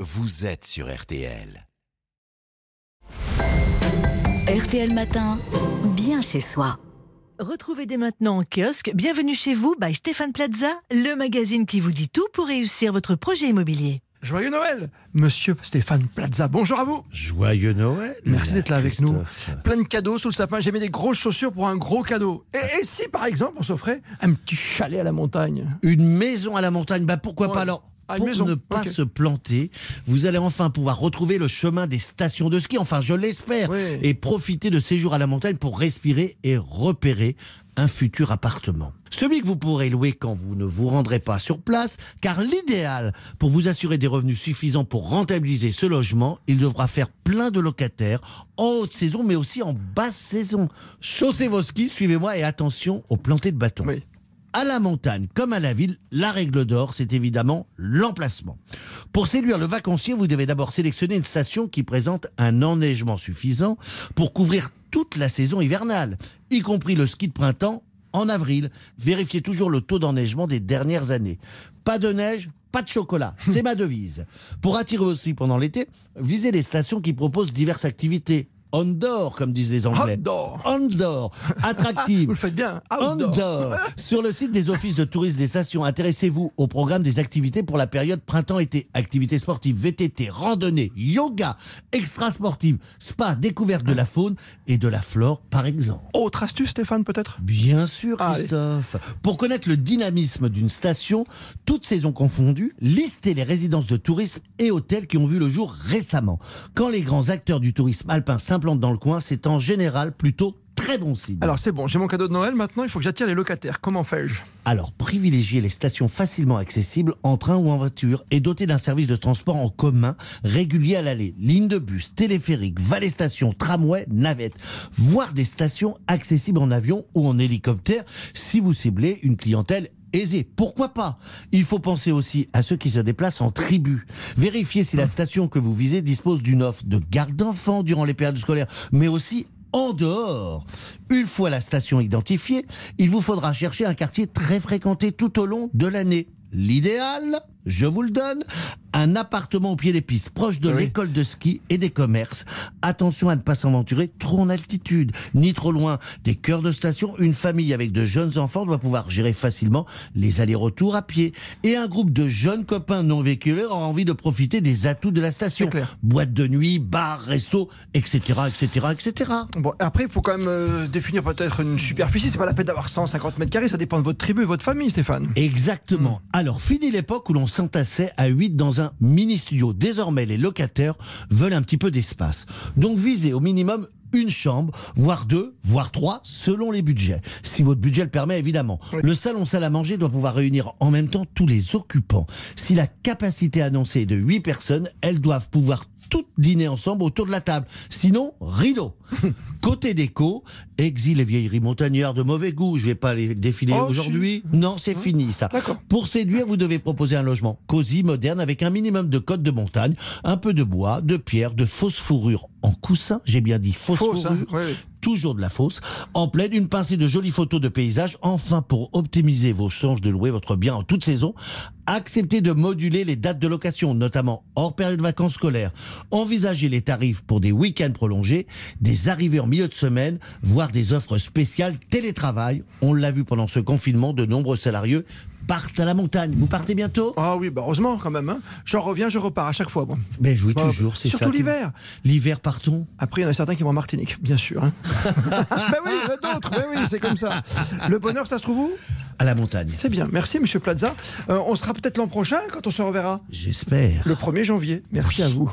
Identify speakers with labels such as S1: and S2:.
S1: vous êtes sur RTL.
S2: RTL Matin, bien chez soi.
S3: Retrouvez dès maintenant en kiosque Bienvenue chez vous by Stéphane Plaza, le magazine qui vous dit tout pour réussir votre projet immobilier.
S4: Joyeux Noël, monsieur Stéphane Plaza. Bonjour à vous.
S5: Joyeux Noël.
S4: Merci d'être là avec nous. Plein de cadeaux sous le sapin. J'ai mis des grosses chaussures pour un gros cadeau. Et, et si, par exemple, on s'offrait un petit chalet à la montagne?
S5: Une maison à la montagne, bah pourquoi
S4: Ouais.
S5: pas alors?
S4: Ah,
S5: pour
S4: maison,
S5: ne pas se planter, vous allez enfin pouvoir retrouver le chemin des stations de ski, enfin je l'espère,
S4: Oui.
S5: et profiter de séjours à la montagne pour respirer et repérer un futur appartement. Celui que vous pourrez louer quand vous ne vous rendrez pas sur place, car l'idéal pour vous assurer des revenus suffisants pour rentabiliser ce logement, il devra faire plein de locataires en haute saison mais aussi en basse saison. Chaussez vos skis, suivez-moi et attention aux plantés de bâtons.
S4: Oui.
S5: À la montagne comme à la ville, la règle d'or, c'est évidemment l'emplacement. Pour séduire le vacancier, vous devez d'abord sélectionner une station qui présente un enneigement suffisant pour couvrir toute la saison hivernale, y compris le ski de printemps en avril. Vérifiez toujours le taux d'enneigement des dernières années. Pas de neige, pas de chocolat, c'est ma devise. Pour attirer aussi pendant l'été, visez les stations qui proposent diverses activités. On-door, comme disent les Anglais.
S4: Outdoor.
S5: On-door, attractive.
S4: Vous le faites bien. Outdoor.
S5: Outdoor. Sur le site des offices de tourisme des stations, intéressez-vous au programme des activités pour la période printemps-été. Activités sportives, VTT, randonnée, yoga, extra-sportives, spa, découverte de la faune et de la flore, par exemple.
S4: Autre astuce, Stéphane, peut-être?
S5: Bien sûr,
S4: Allez.
S5: Christophe. Pour connaître le dynamisme d'une station, toutes saisons confondues, listez les résidences de tourisme et hôtels qui ont vu le jour récemment. Quand les grands acteurs du tourisme alpin s'implantent dans le coin, c'est en général plutôt très bon signe.
S4: Alors c'est bon, j'ai mon cadeau de Noël. Maintenant, il faut que j'attire les locataires. Comment fais-je?
S5: Alors, privilégiez les stations facilement accessibles en train ou en voiture et dotées d'un service de transport en commun régulier à l'aller. Ligne de bus, téléphérique, valet station, tramway, navette. Voire des stations accessibles en avion ou en hélicoptère si vous ciblez une clientèle aisée. Pourquoi pas Il faut penser aussi à ceux qui se déplacent en tribu. Vérifiez si la station que vous visez dispose d'une offre de garde d'enfants durant les périodes scolaires, mais aussi en dehors. Une fois la station identifiée, il vous faudra chercher un quartier très fréquenté tout au long de l'année. L'idéal, je vous le donne, un appartement au pied des pistes, proche de
S4: Oui.
S5: l'école de ski et des commerces. Attention à ne pas s'aventurer trop en altitude, ni trop loin des cœurs de station. Une famille avec de jeunes enfants doit pouvoir gérer facilement les allers-retours à pied. Et un groupe de jeunes copains non véhiculés aura envie de profiter des atouts de la station. Boîte de nuit, bar, resto, etc., etc., etc.
S4: Bon, après, il faut quand même euh, définir peut-être une superficie. C'est pas la peine d'avoir 150 mètres carrés. Ça dépend de votre tribu et votre famille, Stéphane.
S5: Exactement. Alors, fini l'époque où l'on s'entassait à 8 dans un mini-studio. Désormais, les locataires veulent un petit peu d'espace. Donc, visez au minimum une chambre, voire deux, voire trois, selon les budgets. Si votre budget le permet, évidemment.
S4: Oui.
S5: Le salon salle à manger doit pouvoir réunir en même temps tous les occupants. Si la capacité annoncée est de 8 personnes, elles doivent pouvoir toutes dîner ensemble autour de la table. Sinon, rideau. Côté déco, exil et vieilleries montagnardes de mauvais goût. Je vais pas les défiler
S4: Oh,
S5: aujourd'hui. Non, c'est fini ça. Pour séduire, vous devez proposer un logement cosy, moderne, avec un minimum de codes de montagne, un peu de bois, de pierre, de fausse fourrure en coussin. J'ai bien dit fausse
S4: Fausse, hein
S5: fourrure.
S4: Oui.
S5: Toujours de la fausse. En plaide, une pincée de jolies photos de paysages. Enfin, pour optimiser vos chances de louer votre bien en toute saison, acceptez de moduler les dates de location, notamment hors période de vacances scolaires. Envisagez les tarifs pour des week-ends prolongés, des arrivées en milieu de semaine, voire des offres spéciales télétravail. On l'a vu pendant ce confinement, de nombreux salariés partent à la montagne. Vous partez bientôt?
S4: Ah oui, bah heureusement quand même. Hein. J'en reviens, je repars à chaque fois. Bon.
S5: Ben oui, toujours, c'est ça.
S4: Surtout l'hiver.
S5: L'hiver, partons.
S4: Après, il y en a certains qui vont en Martinique, bien sûr. Hein. ben oui, il y en a d'autres. Ben oui, c'est comme ça. Le bonheur, ça se trouve où?
S5: À la montagne.
S4: C'est bien. Merci, Monsieur Plaza. Euh, on sera peut-être l'an prochain quand on se reverra?
S5: J'espère.
S4: Le 1er janvier. Merci à vous.